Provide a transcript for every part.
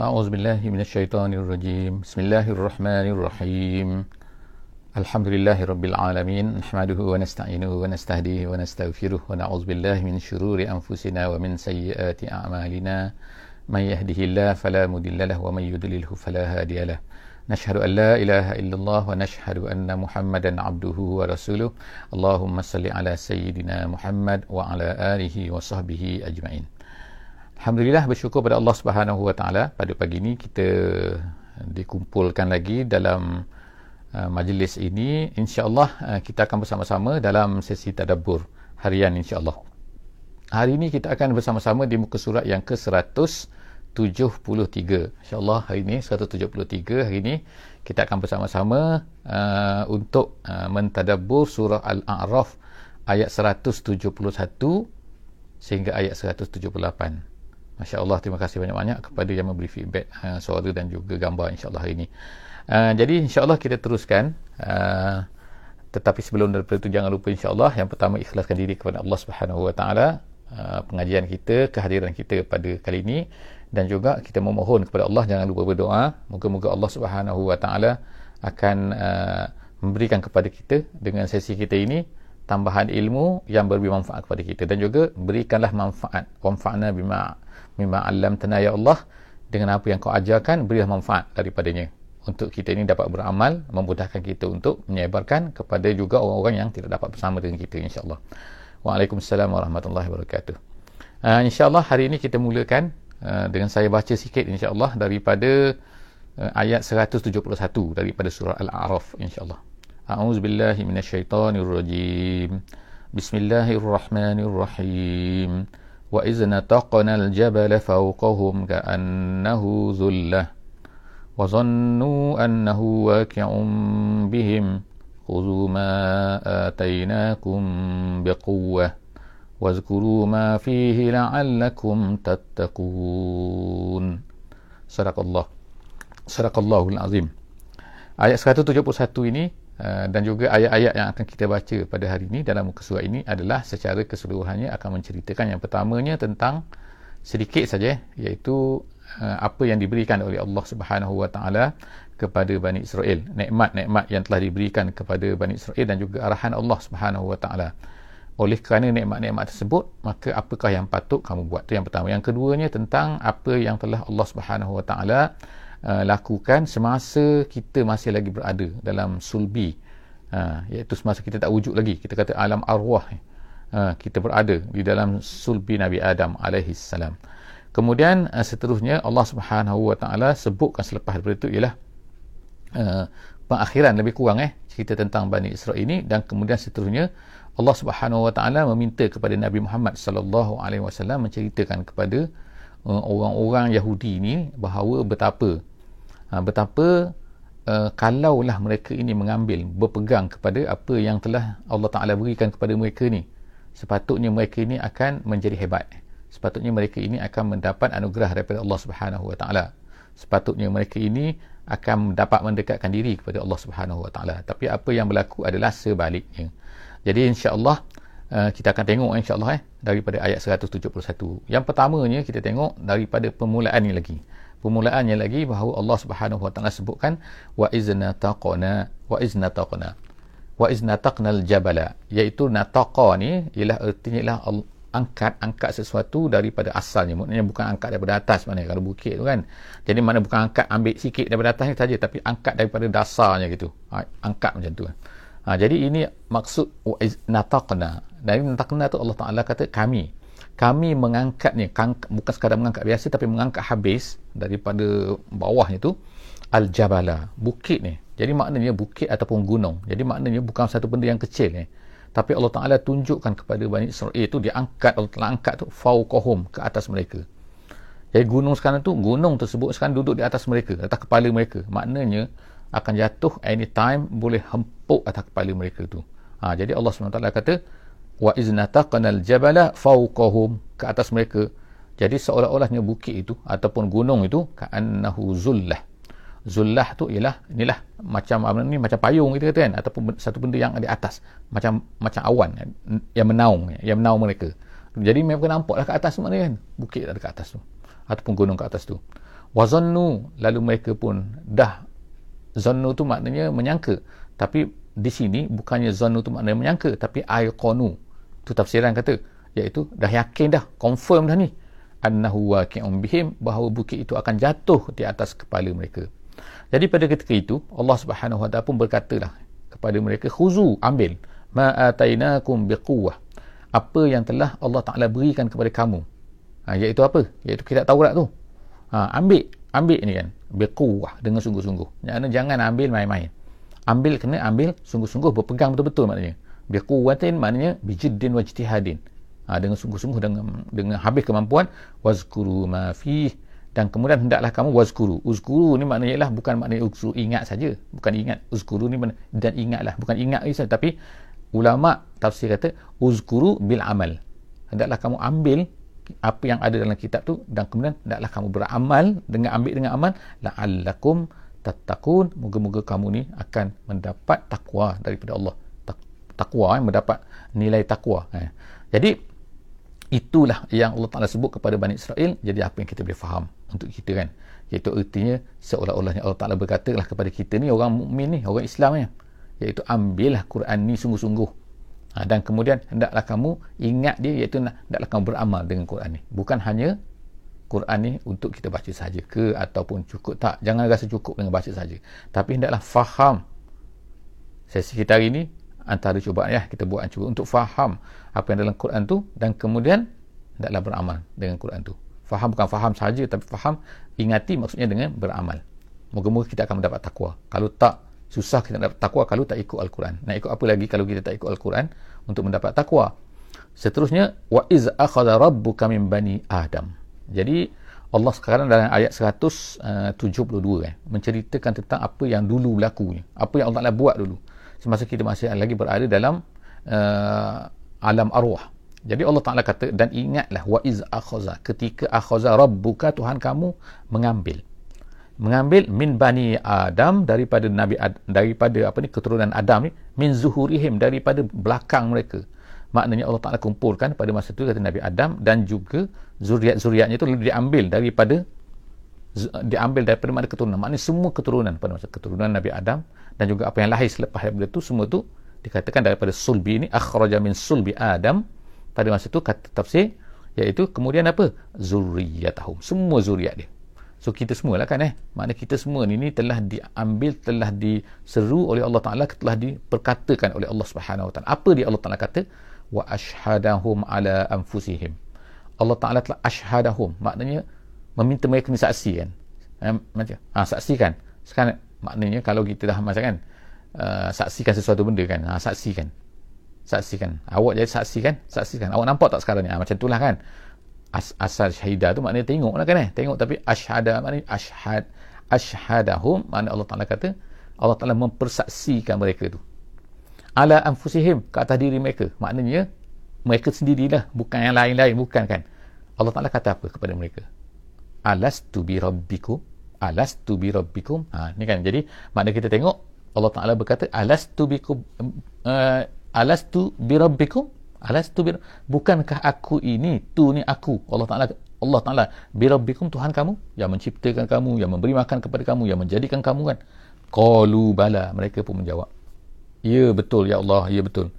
أعوذ بالله من الشيطان الرجيم بسم الله الرحمن الرحيم الحمد لله رب العالمين نحمده ونستعينه ونستهديه ونستغفره ونعوذ بالله من شرور أنفسنا ومن سيئات أعمالنا من يهده الله فلا مضل له ومن يضلله فلا هادي له نشهد أن لا إله إلا الله ونشهد أن محمدا عبده ورسوله اللهم صل على سيدنا محمد وعلى آله وصحبه أجمعين Alhamdulillah bersyukur pada Allah Subhanahu Wa Taala pada pagi ini kita dikumpulkan lagi dalam uh, majlis ini insya-Allah uh, kita akan bersama-sama dalam sesi tadabbur harian insya-Allah. Hari ini kita akan bersama-sama di muka surat yang ke-173. Insya-Allah hari ini 173 hari ini kita akan bersama-sama uh, untuk uh, mentadabbur surah Al-A'raf ayat 171 sehingga ayat 178. Masya Allah terima kasih banyak-banyak kepada yang memberi feedback uh, suara dan juga gambar insyaAllah hari ini. Uh, jadi insyaAllah kita teruskan uh, tetapi sebelum daripada itu jangan lupa insyaAllah yang pertama ikhlaskan diri kepada Allah Subhanahu Wa Taala pengajian kita kehadiran kita pada kali ini. Dan juga kita memohon kepada Allah jangan lupa berdoa. Moga-moga Allah Subhanahu Wa Taala akan uh, memberikan kepada kita dengan sesi kita ini tambahan ilmu yang berberi manfaat kepada kita. Dan juga berikanlah manfaat. Manfaatna bima mimma allamtana ya Allah dengan apa yang kau ajarkan berilah manfaat daripadanya. Untuk kita ini dapat beramal memudahkan kita untuk menyebarkan kepada juga orang-orang yang tidak dapat bersama dengan kita insyaAllah. Waalaikumsalam warahmatullahi wabarakatuh. Uh, insyaAllah hari ini kita mulakan uh, dengan saya baca sikit insyaAllah daripada uh, ayat 171 daripada surah Al-A'raf insyaAllah. A'udzubillahi minasyaitanirrajim Bismillahirrahmanirrahim وإذ نتقنا الجبل فوقهم كأنه ذلة وظنوا أنه واقع بهم خذوا ما آتيناكم بقوة واذكروا ما فيه لعلكم تتقون صدق الله. صدق الله العظيم. Ayat 171 ini dan juga ayat-ayat yang akan kita baca pada hari ini dalam muka surat ini adalah secara keseluruhannya akan menceritakan yang pertamanya tentang sedikit saja iaitu uh, apa yang diberikan oleh Allah Subhanahu Wa Taala kepada Bani Israel. Nikmat-nikmat yang telah diberikan kepada Bani Israel dan juga arahan Allah Subhanahu Wa Taala. Oleh kerana nikmat-nikmat tersebut maka apakah yang patut kamu buat? Itu yang pertama. Yang keduanya tentang apa yang telah Allah Subhanahu Wa Taala uh, lakukan semasa kita masih lagi berada dalam sulbi uh, iaitu semasa kita tak wujud lagi. Kita kata alam arwah. Uh, kita berada di dalam sulbi Nabi Adam alaihi salam. Kemudian uh, seterusnya Allah Subhanahu wa taala sebutkan selepas daripada itu ialah uh, pengakhiran lebih kurang eh cerita tentang Bani Israel ini. Dan kemudian seterusnya Allah Subhanahu wa taala meminta kepada Nabi Muhammad sallallahu alaihi wasallam menceritakan kepada orang-orang Yahudi ini bahawa betapa ha, betapa uh, kalaulah mereka ini mengambil berpegang kepada apa yang telah Allah Ta'ala berikan kepada mereka ini sepatutnya mereka ini akan menjadi hebat. Sepatutnya mereka ini akan mendapat anugerah daripada Allah Subhanahu Wa Ta'ala. Sepatutnya mereka ini akan dapat mendekatkan diri kepada Allah Subhanahu Wa Ta'ala. Tapi apa yang berlaku adalah sebaliknya. Jadi insya-Allah uh, kita akan tengok insya-Allah eh daripada ayat 171 yang pertamanya kita tengok daripada permulaan ini lagi permulaannya lagi bahawa Allah Subhanahu Wa Taala sebutkan wa izna taqana wa izna taqana wa izna taqnal jabala iaitu nataqa ni ialah artinya ialah angkat angkat sesuatu daripada asalnya. Maknanya bukan angkat daripada atas mana kalau bukit tu kan. Jadi mana bukan angkat ambil sikit daripada atas ni saja tapi angkat daripada dasarnya gitu. Ha, angkat macam tu kan. Ha, jadi ini maksud wa izna taqna dari nataqna tu Allah Taala kata kami kami mengangkatnya bukan sekadar mengangkat biasa tapi mengangkat habis daripada bawahnya tu al-jabala bukit ni jadi maknanya bukit ataupun gunung. Jadi maknanya bukan satu benda yang kecil ni tapi Allah Taala tunjukkan kepada Bani Israel itu diangkat Allah Taala angkat tu fauqahum ke atas mereka. Jadi gunung sekarang tu gunung tersebut sekarang duduk di atas mereka atas kepala mereka. Maknanya akan jatuh anytime boleh hempuk atas kepala mereka tu. Ha, jadi Allah SWT kata wa iznataqnal jabala fawqahum ke atas mereka. Jadi seolah-olahnya bukit itu ataupun gunung itu ka'annahu zullah. Zullah tu ialah inilah macam apa ni macam payung kita kata kan ataupun satu benda yang di atas. Macam macam awan yang menaung yang menaung mereka. Jadi mereka nampaklah ke atas mana kan. Bukit ada ke atas tu. Ataupun gunung ke atas tu. Wazannu lalu mereka pun dah zannu tu maknanya menyangka. Tapi di sini bukannya zannu tu maknanya menyangka tapi ayqanu tu tafsiran kata iaitu dah yakin dah confirm dah ni. Annahu waqi'un bihim bahawa bukit itu akan jatuh di atas kepala mereka. Jadi pada ketika itu Allah Subhanahu wa taala pun berkatalah kepada mereka khuzu ambil. Ma atainakum biquwwah. Apa yang telah Allah Taala berikan kepada kamu. Ha, iaitu apa? Iaitu kitab Taurat tu. Ha, ambil. Ambil ni kan. Berkuah dengan sungguh-sungguh. Jangan, jangan ambil main-main. Ambil kena ambil sungguh-sungguh. Berpegang betul-betul maknanya berkuatin maknanya bijiddin wajtihadin ha, dengan sungguh-sungguh dengan dengan habis kemampuan wazkuru ma fih. Dan kemudian hendaklah kamu wazkuru. Uzkuru ni maknanya ialah bukan maknanya uzkuru ingat saja. Bukan ingat. Uzkuru ni maknanya, dan ingatlah. Bukan ingat saja tapi ulama tafsir kata uzkuru bil amal. Hendaklah kamu ambil apa yang ada dalam kitab tu dan kemudian hendaklah kamu beramal dengan ambil dengan amal. La'allakum tattaqun. Moga-moga kamu ni akan mendapat takwa daripada Allah takwa eh, mendapat nilai takwa eh. jadi itulah yang Allah Taala sebut kepada Bani Israel jadi apa yang kita boleh faham untuk kita kan iaitu artinya seolah-olahnya Allah Taala berkatalah kepada kita ni orang mukmin ni orang Islam ni iaitu ambillah Quran ni sungguh-sungguh Ha, dan kemudian hendaklah kamu ingat dia iaitu hendaklah kamu beramal dengan Quran ni. Bukan hanya Quran ni untuk kita baca saja ke ataupun cukup tak. Jangan rasa cukup dengan baca saja. Tapi hendaklah faham sesi kita hari ni antara cuba ya kita buat cuba untuk faham apa yang dalam Quran tu dan kemudian hendaklah beramal dengan Quran tu. Faham bukan faham saja tapi faham ingati maksudnya dengan beramal. Moga-moga kita akan mendapat takwa. Kalau tak susah kita dapat takwa kalau tak ikut Al-Quran nak ikut apa lagi kalau kita tak ikut Al-Quran untuk mendapat takwa seterusnya wa iz akhadha rabbuka min bani adam jadi Allah sekarang dalam ayat 172 eh, menceritakan tentang apa yang dulu berlaku apa yang Allah Taala buat dulu semasa kita masih lagi berada dalam uh, alam arwah. Jadi Allah Taala kata dan ingatlah wa iz akhadha ketika akhadha rabbuka Tuhan kamu mengambil. Mengambil min bani Adam daripada nabi Ad, daripada apa ni keturunan Adam ni min zuhurihim daripada belakang mereka. Maknanya Allah Taala kumpulkan pada masa itu kata Nabi Adam dan juga zuriat-zuriatnya itu diambil daripada diambil daripada mana keturunan. Maknanya semua keturunan pada masa keturunan Nabi Adam dan juga apa yang lahir selepas daripada itu semua itu dikatakan daripada sulbi ini akhraja min sulbi Adam pada masa itu kata tafsir iaitu kemudian apa zuriyatahum semua zuriat dia So kita semua lah kan eh. Maknanya kita semua ni, ni telah diambil, telah diseru oleh Allah Ta'ala, telah diperkatakan oleh Allah Subhanahu Wa Ta'ala. Apa dia Allah Ta'ala kata? Wa ashadahum ala anfusihim. Allah Ta'ala telah ashadahum. Maknanya meminta mereka ni saksi kan. Eh, macam, ha, saksikan. Sekarang maknanya kalau kita dah macam kan, uh, saksikan sesuatu benda kan. Ha, saksikan. Saksikan. Awak jadi saksikan. Saksikan. Awak nampak tak sekarang ni? Ha, macam itulah kan as, asal syahidah tu maknanya tengok lah kan eh tengok tapi ashada maknanya ashad ashadahum maknanya Allah Ta'ala kata Allah Ta'ala mempersaksikan mereka tu ala anfusihim ke atas diri mereka maknanya mereka sendirilah bukan yang lain-lain bukan kan Allah Ta'ala kata apa kepada mereka alastu bi rabbikum alastu bi rabbikum. Ha, ni kan jadi maknanya kita tengok Allah Ta'ala berkata alastu bikum uh, alastu bi rabbikum. Alastu bir bukankah aku ini tu ni aku? Allah Taala Allah Taala birabbikum Tuhan kamu yang menciptakan kamu yang memberi makan kepada kamu yang menjadikan kamu kan? Qalu bala. Mereka pun menjawab ya betul ya Allah ya betul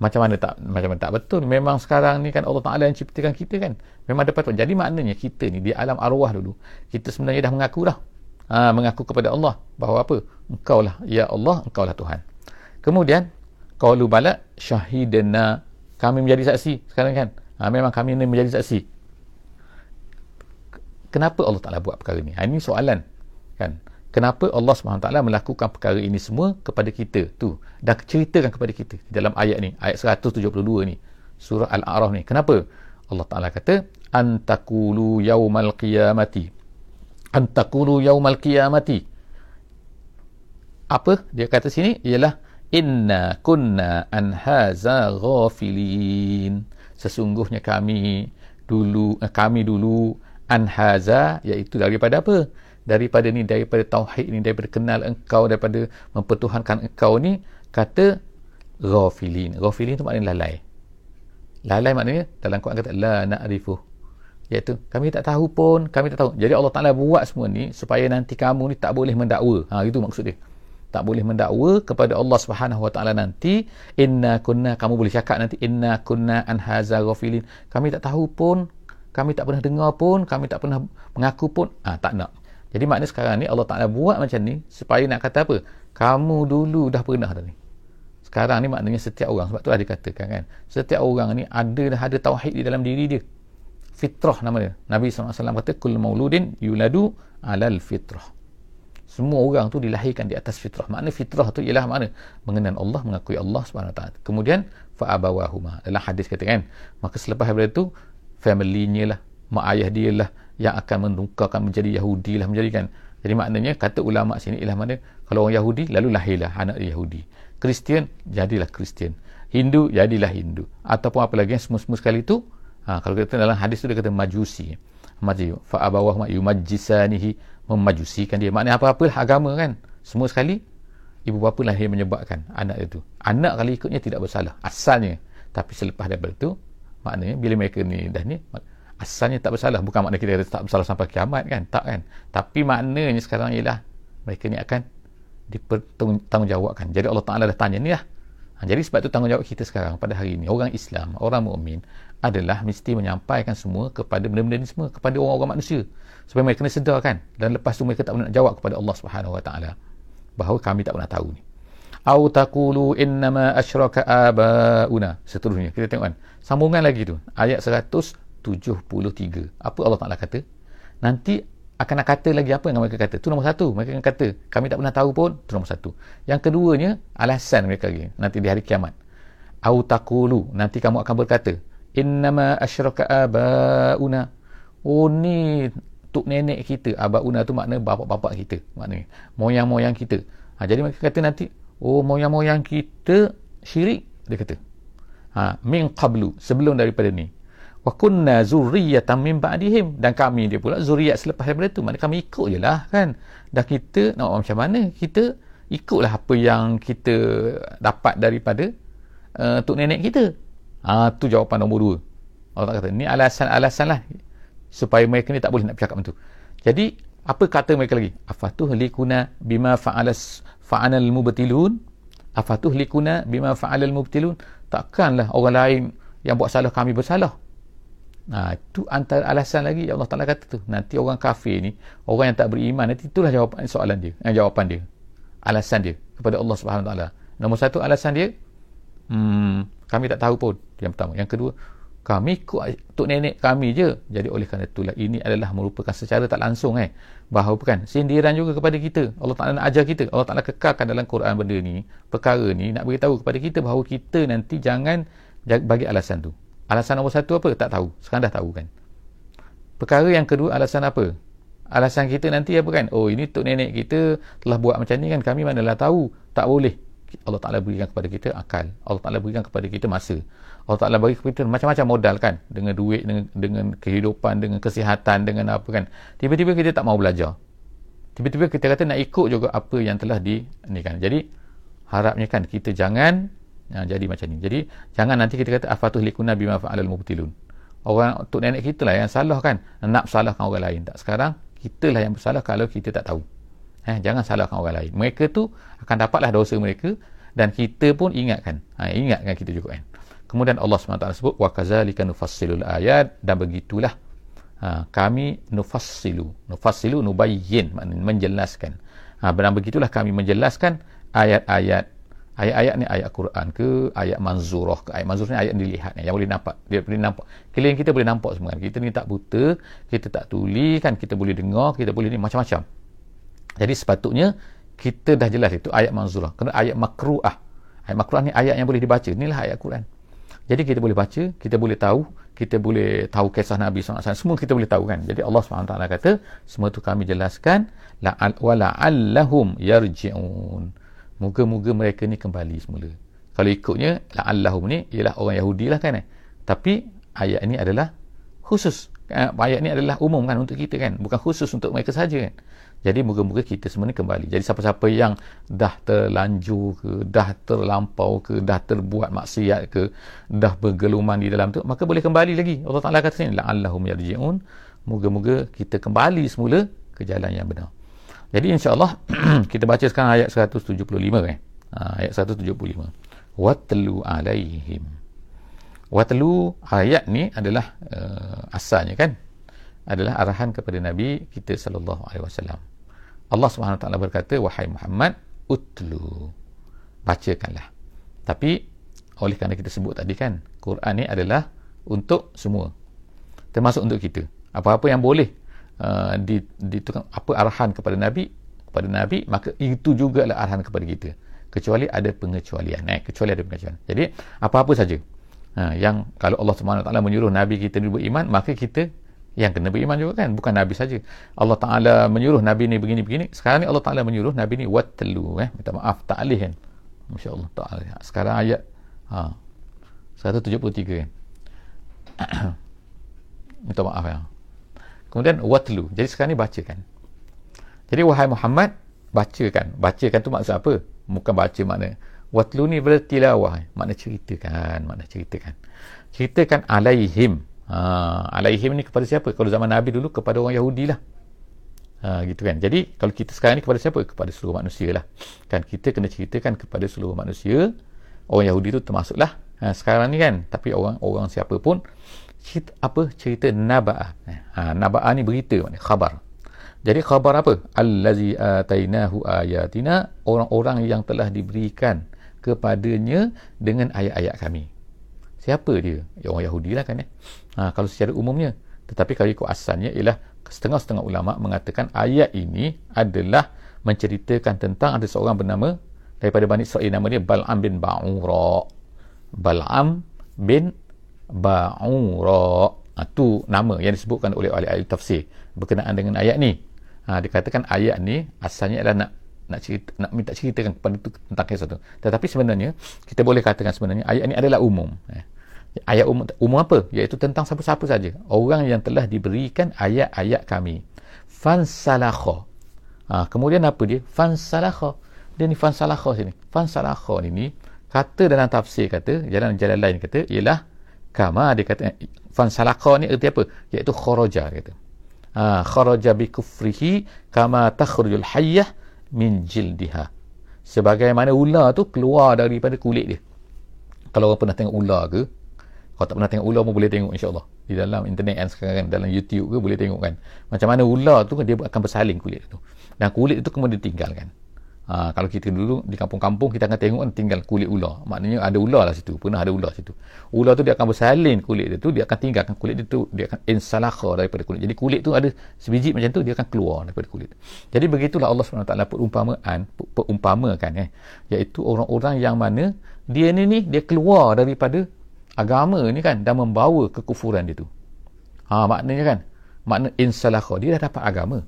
macam mana tak macam mana tak? Betul. Memang sekarang ni kan Allah Taala yang ciptakan kita kan. Memang dapat jadi maknanya kita ni di alam arwah dulu kita sebenarnya dah mengaku dah. Ha, mengaku kepada Allah bahawa apa? Engkau lah ya Allah engkau lah Tuhan. Kemudian qalu bala syahidna. Kami menjadi saksi sekarang kan? Ha, memang kami ini menjadi saksi. Kenapa Allah Ta'ala buat perkara ini ha, ini soalan kan kenapa Allah SWT melakukan perkara ini semua kepada kita? Tu dan ceritakan kepada kita dalam ayat ni ayat 172 ni surah Al-A'raf ni. Kenapa? Allah Ta'ala kata antakulu yaumal qiyamati. Antakulu yaumal qiyamati. Apa? Dia kata sini ialah inna kunna an haza ghafilin. Sesungguhnya kami dulu eh, kami dulu an haza iaitu daripada apa daripada ni daripada tauhid ni daripada kenal engkau daripada mempertuhankan engkau ni kata ghafilin. Ghafilin tu maknanya lalai. Lalai maknanya dalam Quran kata la na'rifu. Iaitu kami tak tahu pun kami tak tahu. Jadi Allah Taala buat semua ni supaya nanti kamu ni tak boleh mendakwa. Ha itu maksud dia. Tak boleh mendakwa kepada Allah Subhanahu Wa Taala nanti inna kunna kamu boleh cakap nanti inna kunna an haza ghafilin. Kami tak tahu pun kami tak pernah dengar pun kami tak pernah mengaku pun. Ah ha, tak nak jadi makna sekarang ni Allah Taala buat macam ni supaya nak kata apa? Kamu dulu dah pernah dah ni. Sekarang ni maknanya setiap orang sebab tu ada dikatakan kan setiap orang ni ada dah ada tauhid di dalam diri dia. Fitrah nama dia. Nabi SAW kata kul mauludin yuladu alal fitrah. Semua orang tu dilahirkan di atas fitrah. Makna fitrah tu ialah mana mengenal Allah mengakui Allah SWT kemudian fa'abawahuma. Dalam hadis kata kan maka selepas daripada itu family-nya lah mak ayah dia lah yang akan menukarkan menjadi Yahudi lah menjadikan. Jadi maknanya kata ulama sini ialah mana kalau orang Yahudi lalu lahirlah anak Yahudi. Kristian jadilah Kristian. Hindu jadilah Hindu. Ataupun apa lagi yang semua-semua sekali itu ha, kalau kita dalam hadis tu dia kata majusi. Majusi fa abawah ma yumajjisanihi memajusikan dia. Maknanya apa-apa agama kan? Semua sekali ibu bapa lah yang menyebabkan anak itu anak kali ikutnya tidak bersalah asalnya. Tapi selepas daripada itu maknanya bila mereka ni dah ni asalnya tak bersalah. Bukan makna kita tak bersalah sampai kiamat kan? Tak kan? Tapi maknanya sekarang ialah mereka ni akan dipertanggungjawabkan. Jadi Allah Ta'ala dah tanya ni lah. Ha, jadi sebab itu tanggungjawab kita sekarang pada hari ini orang Islam, orang mukmin adalah mesti menyampaikan semua kepada benda-benda ini semua kepada orang-orang manusia. Supaya mereka kena sedar kan? Dan lepas tu mereka tak pernah nak jawab kepada Allah Subhanahu Wa Taala bahawa kami tak pernah tahu ni. Au taqulu innama asyraka abauna. Seterusnya. Kita tengok kan. Sambungan lagi tu. Ayat 173. Apa Allah Taala kata? Nanti akan nak kata lagi apa yang mereka kata? Tu nombor satu mereka akan kata kami tak pernah tahu pun. Tu nombor satu. Yang keduanya alasan mereka lagi nanti di hari kiamat. Au taqulu nanti kamu akan berkata innama asyraka abauna. Oh ni tuk nenek kita. Abauna tu makna bapa-bapa kita maknanya. Moyang-moyang kita. Ha, jadi mereka kata nanti oh moyang-moyang kita syirik dia kata. Ha, min qablu sebelum daripada ni wa kunna zurriyatan min ba'dihim. Dan kami dia pula zuriat selepas daripada itu mana kami ikut je lah kan? Dah kita nak macam mana? Kita ikutlah apa yang kita dapat daripada uh, tok nenek kita. Ha, tu jawapan nombor dua. Allah kata ni alasan-alasan lah supaya mereka ni tak boleh nak bercakap macam tu. Jadi apa kata mereka lagi? Afatuh likuna bima fa'alas fa'anal mubtilun? Afatuh likuna bima fa'alal mubtilun? Takkanlah orang lain yang buat salah kami bersalah Ha, itu antara alasan lagi Allah Ta'ala kata tu. Nanti orang kafir ni, orang yang tak beriman, nanti itulah jawapan soalan dia. Eh, jawapan dia. Alasan dia kepada Allah Subhanahu Ta'ala. Nombor satu alasan dia, hmm, kami tak tahu pun. Yang pertama. Yang kedua, kami ikut tok nenek kami je. Jadi oleh kerana itulah, ini adalah merupakan secara tak langsung eh. Bahawa bukan, sindiran juga kepada kita. Allah Ta'ala nak ajar kita. Allah Ta'ala kekalkan dalam Quran benda ni, perkara ni, nak beritahu kepada kita bahawa kita nanti jangan bagi alasan tu. Alasan nombor satu apa? Tak tahu. Sekarang dah tahu kan. Perkara yang kedua, alasan apa? Alasan kita nanti apa kan? Oh, ini tok nenek kita telah buat macam ni kan. Kami manalah tahu. Tak boleh. Allah Ta'ala berikan kepada kita akal. Allah Ta'ala berikan kepada kita masa. Allah Ta'ala bagi kepada kita macam-macam modal kan. Dengan duit, dengan, dengan kehidupan, dengan kesihatan, dengan apa kan. Tiba-tiba kita tak mau belajar. Tiba-tiba kita kata nak ikut juga apa yang telah di ni kan. Jadi, harapnya kan kita jangan Ha, jadi macam ni. Jadi jangan nanti kita kata afatuh likuna bima fa'alal mubtilun. Orang tok nenek kita lah yang salah kan. Nak salahkan orang lain. Tak sekarang kita lah yang bersalah kalau kita tak tahu. Eh, jangan salahkan orang lain. Mereka tu akan dapatlah dosa mereka dan kita pun ingatkan. Ha, ingatkan kita juga kan. Kemudian Allah SWT sebut wa kadzalika nufassilul ayat dan begitulah ha, kami nufassilu. Nufassilu nubayyin maknanya menjelaskan. Ha, dan begitulah kami menjelaskan ayat-ayat ayat-ayat ni ayat Quran ke ayat manzurah ke? Ayat manzurah ni ayat yang dilihat yang boleh nampak. Dia boleh nampak. Kalian kita boleh nampak semua. Kita ni tak buta kita tak tuli kan kita boleh dengar kita boleh ni macam-macam. Jadi sepatutnya kita dah jelas itu ayat manzurah. Kena ayat makruah. Ayat makruah ni ayat yang boleh dibaca. Inilah ayat Quran. Jadi kita boleh baca kita boleh tahu kita boleh tahu kisah Nabi SAW semua kita boleh tahu kan. Jadi Allah SWT kata semua tu kami jelaskan la wala'allahum yarji'un Moga-moga mereka ni kembali semula. Kalau ikutnya, la'allahum ni ialah orang Yahudi lah kan eh. Tapi ayat ini adalah khusus. Uh, ayat ni adalah umum kan untuk kita kan. Bukan khusus untuk mereka saja kan. Jadi moga-moga kita semua ni kembali. Jadi siapa-siapa yang dah terlanjur ke dah terlampau ke dah terbuat maksiat ke dah bergeluman di dalam tu maka boleh kembali lagi. Allah Ta'ala kata sini la'allahum yarji'un. Moga-moga kita kembali semula ke jalan yang benar jadi insyaAllah kita baca sekarang ayat 175 kan ha, ayat 175 watlu alaihim watlu ayat ni adalah uh, asalnya kan adalah arahan kepada Nabi kita sallallahu alaihi wasallam. Allah Subhanahu taala berkata wahai Muhammad utlu bacakanlah. Tapi oleh kerana kita sebut tadi kan Quran ni adalah untuk semua. Termasuk untuk kita. Apa-apa yang boleh uh, di, di apa arahan kepada Nabi kepada Nabi maka itu juga adalah arahan kepada kita. Kecuali ada pengecualian. Eh, kecuali ada pengecualian. Jadi apa-apa saja. Ha, yang kalau Allah Taala menyuruh Nabi kita beriman maka kita yang kena beriman juga kan bukan Nabi saja Allah Ta'ala menyuruh Nabi ni begini-begini sekarang ni Allah Ta'ala menyuruh Nabi ni wattelu eh minta maaf ta'alih kan Masya Allah Ta'ala sekarang ayat ha, 173 kan minta maaf ya kemudian wattelu jadi sekarang ni baca kan jadi wahai Muhammad bacakan bacakan tu maksud apa bukan baca makna wattelu ni berarti tilawah makna ceritakan makna ceritakan ceritakan alaihim Ha, alaihim ni kepada siapa? Kalau zaman Nabi dulu kepada orang Yahudi lah. Ha, gitu kan. Jadi kalau kita sekarang ni kepada siapa? Kepada seluruh manusia lah. Kan kita kena ceritakan kepada seluruh manusia. Orang Yahudi tu termasuklah. Ha, sekarang ni kan. Tapi orang orang siapa pun cerita, apa? Cerita naba'ah. Ha, naba'ah ni berita maknanya khabar. Jadi khabar apa? Allazi atainahu ayatina orang-orang yang telah diberikan kepadanya dengan ayat-ayat kami. Siapa dia? Ya, orang Yahudi lah kan ya. Ha, kalau secara umumnya. Tetapi kalau ikut asalnya ialah setengah-setengah ulama mengatakan ayat ini adalah menceritakan tentang ada seorang bernama daripada Bani Israel nama dia Bal'am bin Ba'ura. Bal'am bin Ba'ura. Ha, itu nama yang disebutkan oleh ahli-ahli tafsir berkenaan dengan ayat ni. Ha, dikatakan ayat ni asalnya adalah nak nak cerita nak minta ceritakan kepada tu tentang kisah tu. Tetapi sebenarnya kita boleh katakan sebenarnya ayat ini adalah umum. Eh. Ayat umum, umum apa? Iaitu tentang siapa-siapa saja. Orang yang telah diberikan ayat-ayat kami. Fansalakha. Ha, kemudian apa dia? Fansalakha. Dia ni fansalakha sini. Fansalakha ni kata dalam tafsir kata, jalan-jalan lain kata ialah kama dia kata fansalakha ni erti apa? Iaitu kharaja kata. Ha, kharaja bi kufrihi kama takhrujul hayyah min jildiha. Sebagaimana ular tu keluar daripada kulit dia. Kalau orang pernah tengok ular ke kalau tak pernah tengok ular pun boleh tengok insyaAllah. Di dalam internet kan sekarang kan dalam YouTube ke boleh tengok kan. Macam mana ular tu kan dia akan bersaling kulit tu. Dan kulit itu kemudian ditinggalkan Ha, kalau kita dulu di kampung-kampung kita akan tengok kan tinggal kulit ular. Maknanya ada ular lah situ. Pernah ada ular situ. Ular tu dia akan bersalin kulit dia tu. Dia akan tinggalkan kulit dia tu. Dia akan insalakha daripada kulit. Jadi kulit tu ada sebiji macam tu dia akan keluar daripada kulit. Jadi begitulah Allah SWT perumpamaan, perumpamakan eh. Iaitu orang-orang yang mana dia ni ni dia keluar daripada agama ni kan dan membawa kekufuran dia tu. Ha, maknanya kan. Makna insalakha. Dia dah dapat agama.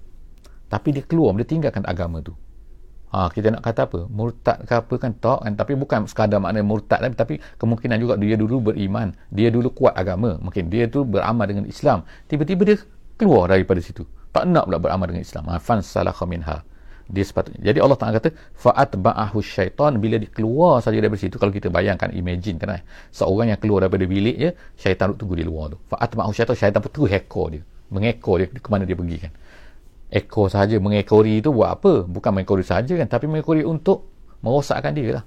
Tapi dia keluar, dia tinggalkan agama tu ha, kita nak kata apa? Murtad ke apa kan? Tak kan? Tapi bukan sekadar makna murtad tapi, tapi kemungkinan juga dia dulu beriman. Dia dulu kuat agama. Mungkin dia tu beramal dengan Islam. Tiba-tiba dia keluar daripada situ. Tak nak pula beramal dengan Islam. Ha, fan salakha minha. Dia sepatutnya. Jadi Allah Taala kata fa'at ba'ahu syaitan. Bila dia keluar saja daripada situ kalau kita bayangkan imagine kan eh, seorang yang keluar daripada bilik je syaitan tunggu di luar tu. Fa'at ba'ahu syaitan syaitan terus ekor dia. Mengekor dia ke mana dia pergi kan ekor sahaja mengekori itu buat apa? Bukan mengekori sahaja kan tapi mengekori untuk merosakkan dia lah.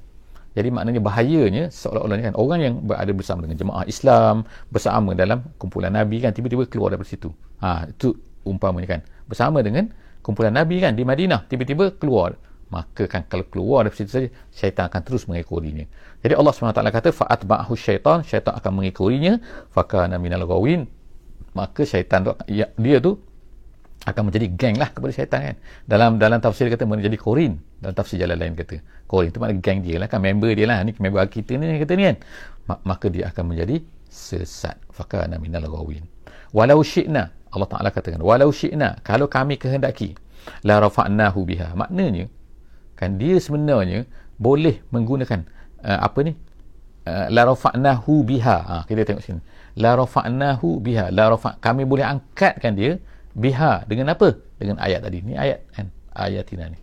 Jadi maknanya bahayanya seolah-olah kan orang yang berada bersama dengan jemaah Islam bersama dalam kumpulan Nabi kan tiba-tiba keluar dari situ. Ha, itu umpamanya kan. Bersama dengan kumpulan Nabi kan di Madinah tiba-tiba keluar. Maka kan kalau keluar dari situ saja syaitan akan terus mengekorinya. Jadi Allah SWT kata fa'at ba'ahu syaitan syaitan akan mengekorinya. Fakana minal gawin maka syaitan tu, ya, dia tu akan menjadi geng lah kepada syaitan kan. Dalam dalam tafsir kata menjadi korin. Dalam tafsir jalan lain kata korin itu maknanya geng dia lah kan member dia lah. Ni member kita ni kata ni kan. Maka dia akan menjadi sesat. Fakana minal ghawin. Walau syi'na Allah Ta'ala katakan walau syi'na kalau kami kehendaki la rafa'nahu biha. Maknanya kan dia sebenarnya boleh menggunakan uh, apa ni? Uh, la rafa'nahu biha. Ha, kita tengok sini. La rafa'nahu biha. La rafa' kami boleh angkatkan dia biha. Dengan apa? Dengan ayat tadi ni. Ayat kan? Ayatina ni.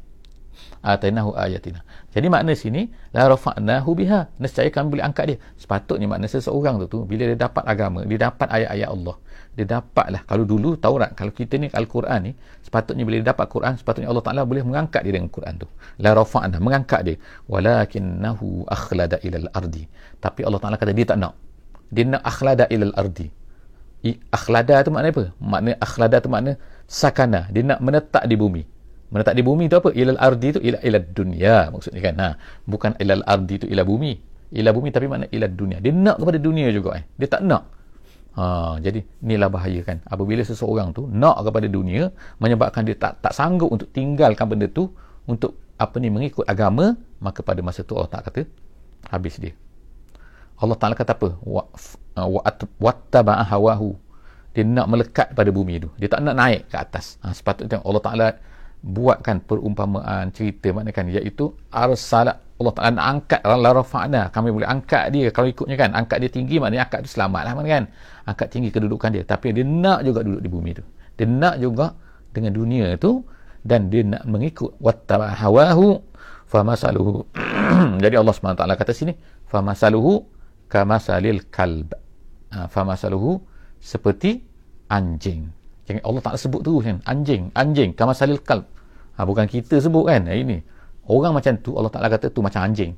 Atainahu ayatina. Jadi makna sini la rafa'nahu biha. Nescaya kami boleh angkat dia. Sepatutnya makna seseorang tu tu bila dia dapat agama dia dapat ayat-ayat Allah. Dia dapatlah. Kalau dulu Taurat kalau kita ni Al-Quran ni sepatutnya bila dia dapat Quran sepatutnya Allah Taala boleh mengangkat dia dengan Quran tu. La rafa'na mengangkat dia. Walakinnahu akhlada ilal ardi. Tapi Allah Taala kata dia tak nak. Dia nak akhlada ilal ardi akhlada tu makna apa? Makna akhlada tu makna sakana. Dia nak menetap di bumi. Menetap di bumi tu apa? Ilal ardi tu ila ila dunia maksudnya kan? Ha. Bukan ilal ardi tu ila bumi. Ila bumi tapi makna ila dunia. Dia nak kepada dunia juga eh. Dia tak nak. Ha jadi inilah bahaya kan? Apabila seseorang tu nak kepada dunia menyebabkan dia tak tak sanggup untuk tinggalkan benda tu untuk apa ni mengikut agama maka pada masa tu Allah tak kata habis dia. Allah Taala kata apa wa wattaba'a hawahu. Dia nak melekat pada bumi tu. Dia tak nak naik ke atas. Ha, sepatutnya Allah Taala buatkan perumpamaan cerita mana kan iaitu arsalat Allah Ta'ala nak angkat la rafa'na. Kami boleh angkat dia. Kalau ikutnya kan angkat dia tinggi maknanya angkat tu selamat lah kan? Angkat tinggi kedudukan dia. Tapi dia nak juga duduk di bumi tu. Dia nak juga dengan dunia tu dan dia nak mengikut wattaba hawahu famasaluhu. Jadi Allah SWT kata sini famasaluhu kamasalil kalb ha, famasaluhu seperti anjing Jangan Allah tak sebut terus kan. Anjing, anjing, kama salil kalb. Ha, bukan kita sebut kan. Ha, ini. Orang macam tu Allah Taala kata tu macam anjing.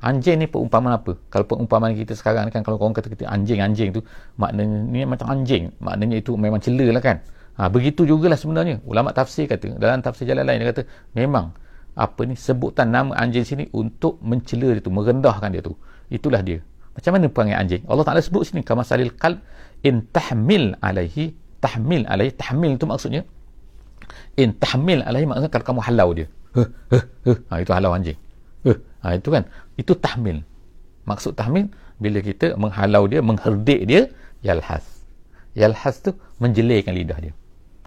Anjing ni perumpamaan apa? Kalau perumpamaan kita sekarang kan kalau orang kata kita anjing-anjing tu maknanya ni macam anjing. Maknanya itu memang cela lah kan. Ha, begitu jugalah sebenarnya. Ulama tafsir kata dalam tafsir jalan lain dia kata memang apa ni sebutan nama anjing sini untuk mencela dia tu, merendahkan dia tu. Itulah dia. Macam mana perangai anjing? Allah Taala sebut sini kama salil kalb in tahmil alaihi tahmil alaihi tahmil itu maksudnya in tahmil alaihi maksudnya kalau kamu halau dia. Huh, huh, huh. Ha, itu halau anjing. Huh. ha, itu kan? Itu tahmil. Maksud tahmil bila kita menghalau dia mengherdik dia yalhas. Yalhas tu menjelirkan lidah dia.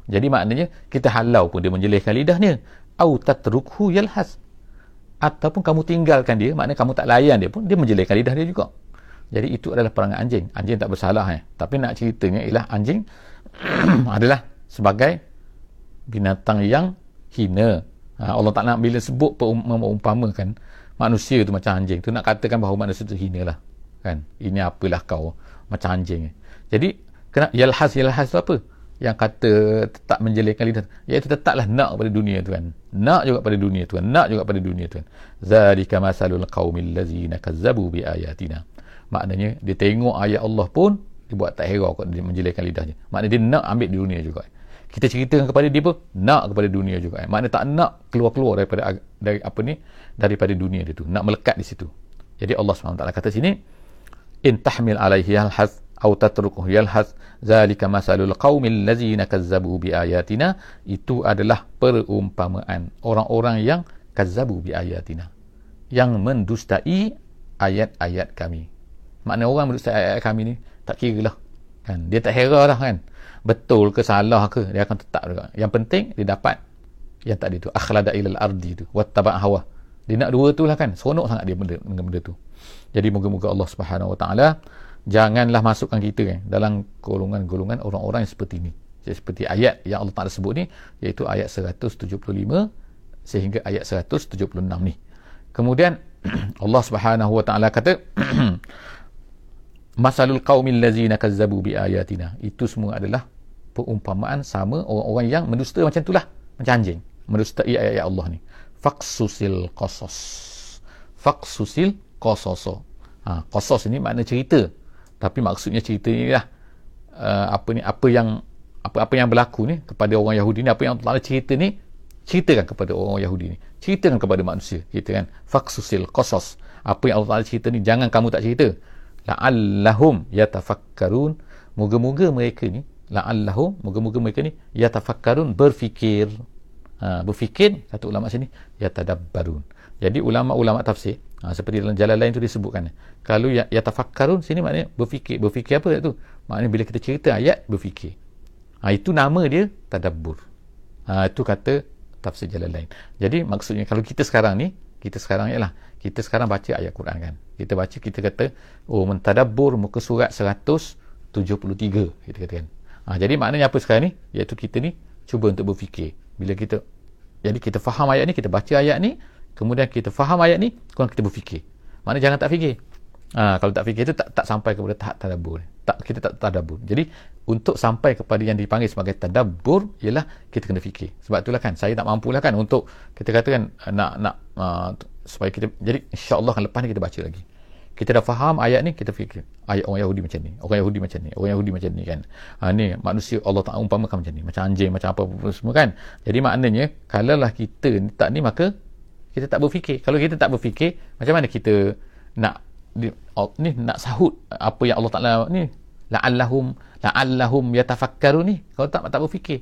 Jadi maknanya kita halau pun dia menjelirkan lidahnya. Au tatrukhu yalhas. Ataupun kamu tinggalkan dia maknanya kamu tak layan dia pun dia menjelirkan lidah dia juga jadi itu adalah perangai anjing anjing tak bersalah eh. tapi nak ceritanya ialah anjing adalah sebagai binatang yang hina. Ha, Allah tak nak bila sebut mengumpamakan manusia tu macam anjing tu nak katakan bahawa manusia tu hina lah. Kan? Ini apalah kau macam anjing. Jadi kena yalhas yalhas tu apa? Yang kata tetap menjelekkan lidah. Iaitu tetaplah nak pada dunia tu kan. Nak juga pada dunia tu kan. Nak juga pada dunia tu kan. Zalika masalul qaumil lazina kazzabu bi ayatina. Maknanya dia tengok ayat Allah pun dia buat tak hera kot dia menjelaikan lidahnya. Maknanya dia nak ambil di dunia juga. Kita ceritakan kepada dia pun nak kepada dunia juga. Maknanya tak nak keluar-keluar daripada dari apa ni daripada dunia dia tu. Nak melekat di situ. Jadi Allah SWT kata sini in tahmil alaihi yalhaz atau tatrukuh yalhaz zalika masalul qaumil lazina kazzabu bi ayatina itu adalah perumpamaan orang-orang yang kazzabu bi ayatina yang mendustai ayat-ayat kami makna orang mendustai ayat-ayat kami ni tak kira lah kan? Dia tak hera lah kan? Betul ke salah ke dia akan tetap juga. Yang penting dia dapat yang tadi tu akhlada ilal ardi tu wattaba hawa. Dia nak dua tu lah kan? Seronok sangat dia benda, dengan benda tu. Jadi moga-moga Allah Subhanahu Wa Taala janganlah masukkan kita kan dalam golongan-golongan orang-orang yang seperti ni. Seperti ayat yang Allah Taala sebut ni iaitu ayat 175 sehingga ayat 176 ni. Kemudian Allah Subhanahu Wa Taala kata masalul qaumil ladzina kazzabu bi ayatina itu semua adalah perumpamaan sama orang-orang yang mendusta macam itulah. Macam anjing. Mendustai ayat-ayat Allah ni. Faqsusil qasas. Faqsusil qasaso ha qasas ini makna cerita. Tapi maksudnya cerita ni lah uh, apa ni apa yang apa apa yang berlaku ni kepada orang Yahudi ni apa yang Allah cerita ni ceritakan kepada orang Yahudi ni. Ceritakan kepada manusia. Kita kan faqsusil qasas. Apa yang Allah cerita ni jangan kamu tak cerita la'allahum yatafakkarun. Moga-moga mereka ni la'allahum moga-moga mereka ni yatafakkarun berfikir. Ha, berfikir kata ulama sini yatadabbarun. Jadi ulama-ulama tafsir ha, seperti dalam jalan lain tu disebutkan. Kalau yatafakkarun sini maknanya berfikir. Berfikir apa tu? Maknanya bila kita cerita ayat berfikir. Ha, itu nama dia tadabbur. Ha, itu kata tafsir jalan lain. Jadi maksudnya kalau kita sekarang ni kita sekarang ialah kita sekarang baca ayat Quran kan? Kita baca kita kata oh mentadabbur muka surat 173 kita kata kan? Ha, jadi maknanya apa sekarang ni? Iaitu kita ni cuba untuk berfikir. Bila kita jadi kita faham ayat ni kita baca ayat ni kemudian kita faham ayat ni kemudian kita berfikir. Maknanya jangan tak fikir. Ha, kalau tak fikir tu tak, tak sampai kepada tahap tadabbur tak, kita tak tadabbur. Jadi untuk sampai kepada yang dipanggil sebagai tadabbur ialah kita kena fikir. Sebab itulah kan saya tak mampu lah kan untuk kita katakan nak nak uh, supaya kita jadi insyaAllah kan lepas ni kita baca lagi. Kita dah faham ayat ni kita fikir ayat orang Yahudi macam ni orang Yahudi macam ni orang Yahudi macam ni kan. Ha, ni manusia Allah tak umpamakan macam ni macam anjing macam apa, apa semua kan. Jadi maknanya kalaulah kita tak ni maka kita tak berfikir. Kalau kita tak berfikir macam mana kita nak oh, ni nak sahut apa yang Allah Taala ni. La'allahum la'allahum yatafakkaru ni. Kalau tak tak berfikir.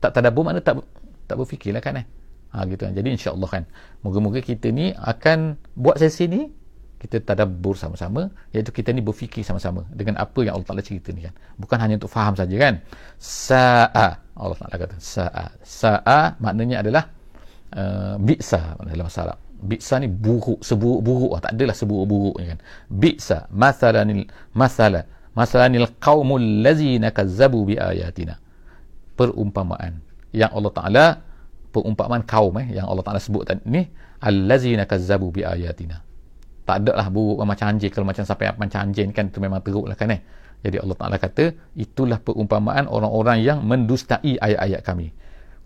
Tak tadabbur mana tak tak berfikirlah kan eh? Ha gitu. Kan jadi insyaallah kan moga-moga kita ni akan buat sesi ni kita tadabbur sama-sama iaitu kita ni berfikir sama-sama dengan apa yang Allah Taala cerita ni kan. Bukan hanya untuk faham saja kan. Sa'a. Allah Taala kata sa'a. Sa'a maknanya adalah uh, bi'sa dalam bahasa Arab bi'sa ni buruk seburuk-buruk. Tak adalah seburuk-buruk kan. Bi'sa masalanil masala masalanil qaumul ladzina kazzabu bi ayatina perumpamaan yang Allah Taala perumpamaan kaum eh yang Allah Taala sebut tadi ni allazina kazzabu bi ayatina tak ada lah buruk macam anjing. Kalau macam sampai macam anjing kan itu memang teruk lah kan eh. Jadi Allah Ta'ala kata itulah perumpamaan orang-orang yang mendustai ayat-ayat kami.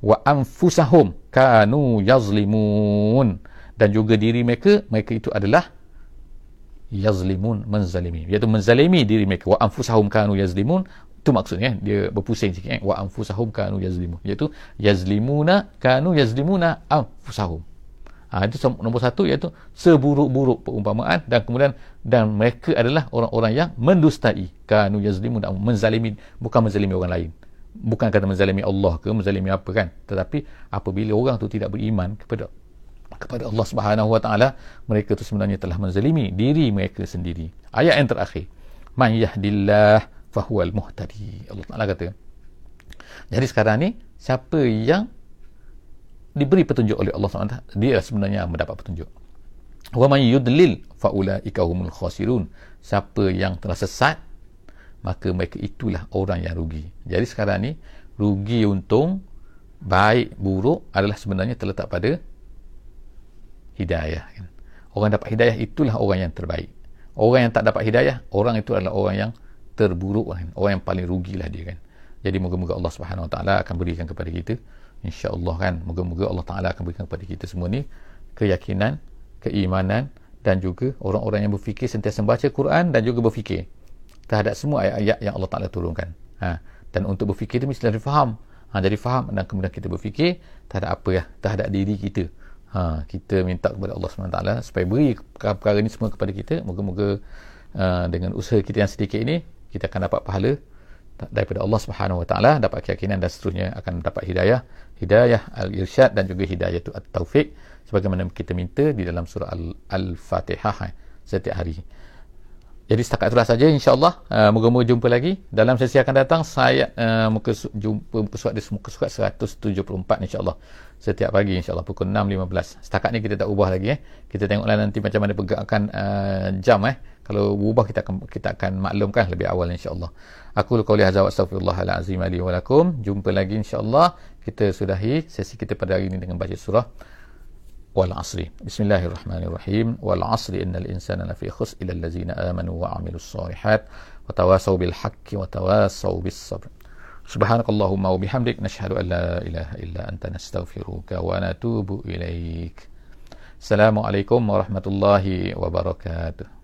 Wa anfusahum kanu yazlimun dan juga diri mereka mereka itu adalah yazlimun menzalimi. Iaitu menzalimi diri mereka. Wa anfusahum kanu yazlimun. Itu maksudnya dia berpusing sikit eh? wa anfusahum kanu yazlimun. Iaitu yazlimuna kanu yazlimuna anfusahum. Ha, itu nombor satu iaitu seburuk-buruk perumpamaan dan kemudian dan mereka adalah orang-orang yang mendustai kanu yazlimun dan menzalimi bukan menzalimi orang lain. Bukan kata menzalimi Allah ke menzalimi apa kan? Tetapi apabila orang tu tidak beriman kepada kepada Allah Subhanahu Wa Taala mereka tu sebenarnya telah menzalimi diri mereka sendiri. Ayat yang terakhir. Man yahdillah fahuwal muhtadi. Allah Taala kata jadi sekarang ni siapa yang diberi petunjuk oleh Allah SWT dia sebenarnya mendapat petunjuk. Wa man yudlil fa ulaika humul khasirun. Siapa yang telah sesat maka mereka itulah orang yang rugi. Jadi sekarang ni rugi untung baik buruk adalah sebenarnya terletak pada hidayah kan? orang dapat hidayah itulah orang yang terbaik orang yang tak dapat hidayah orang itu adalah orang yang terburuk kan? orang yang paling rugilah dia kan jadi moga-moga Allah Subhanahu Wa Taala akan berikan kepada kita insya-Allah kan moga-moga Allah Taala akan berikan kepada kita semua ni keyakinan, keimanan dan juga orang-orang yang berfikir sentiasa membaca Quran dan juga berfikir terhadap semua ayat-ayat yang Allah Taala turunkan. Ha, dan untuk berfikir itu mesti faham. Ha, jadi faham dan kemudian kita berfikir terhadap apa ya? Terhadap diri kita. Ha, kita minta kepada Allah SWT supaya beri perkara ini semua kepada kita. Moga-moga uh, dengan usaha kita yang sedikit ini kita akan dapat pahala daripada Allah Subhanahu Wa Taala dapat keyakinan dan seterusnya akan dapat hidayah. Hidayah al-irsyad dan juga hidayah tu at-taufik sebagaimana kita minta di dalam surah al-fatihah eh, setiap hari jadi setakat itulah saja insyaAllah. Uh, moga-moga jumpa lagi. Dalam sesi akan datang saya uh, muka jumpa muka surat di muka surat 174 insyaAllah. Setiap pagi insyaAllah pukul 6.15 setakat ni kita tak ubah lagi eh. kita tengoklah nanti macam mana pergerakan uh, jam eh. kalau berubah kita akan kita akan maklumkan lebih awal insyaAllah. Aku luka oleh hazawat astaghfirullahaladzim alaihi walakum jumpa lagi insyaAllah. Kita sudahi sesi kita pada hari ini dengan baca surah والعصر. بسم الله الرحمن الرحيم. والعصر إن الإنسان لفي خسر إلى الذين آمنوا وعملوا الصالحات وتواصوا بالحق وتواصوا بالصبر. سبحانك اللهم وبحمدك نشهد أن لا إله إلا أنت نستغفرك ونتوب إليك. السلام عليكم ورحمة الله وبركاته.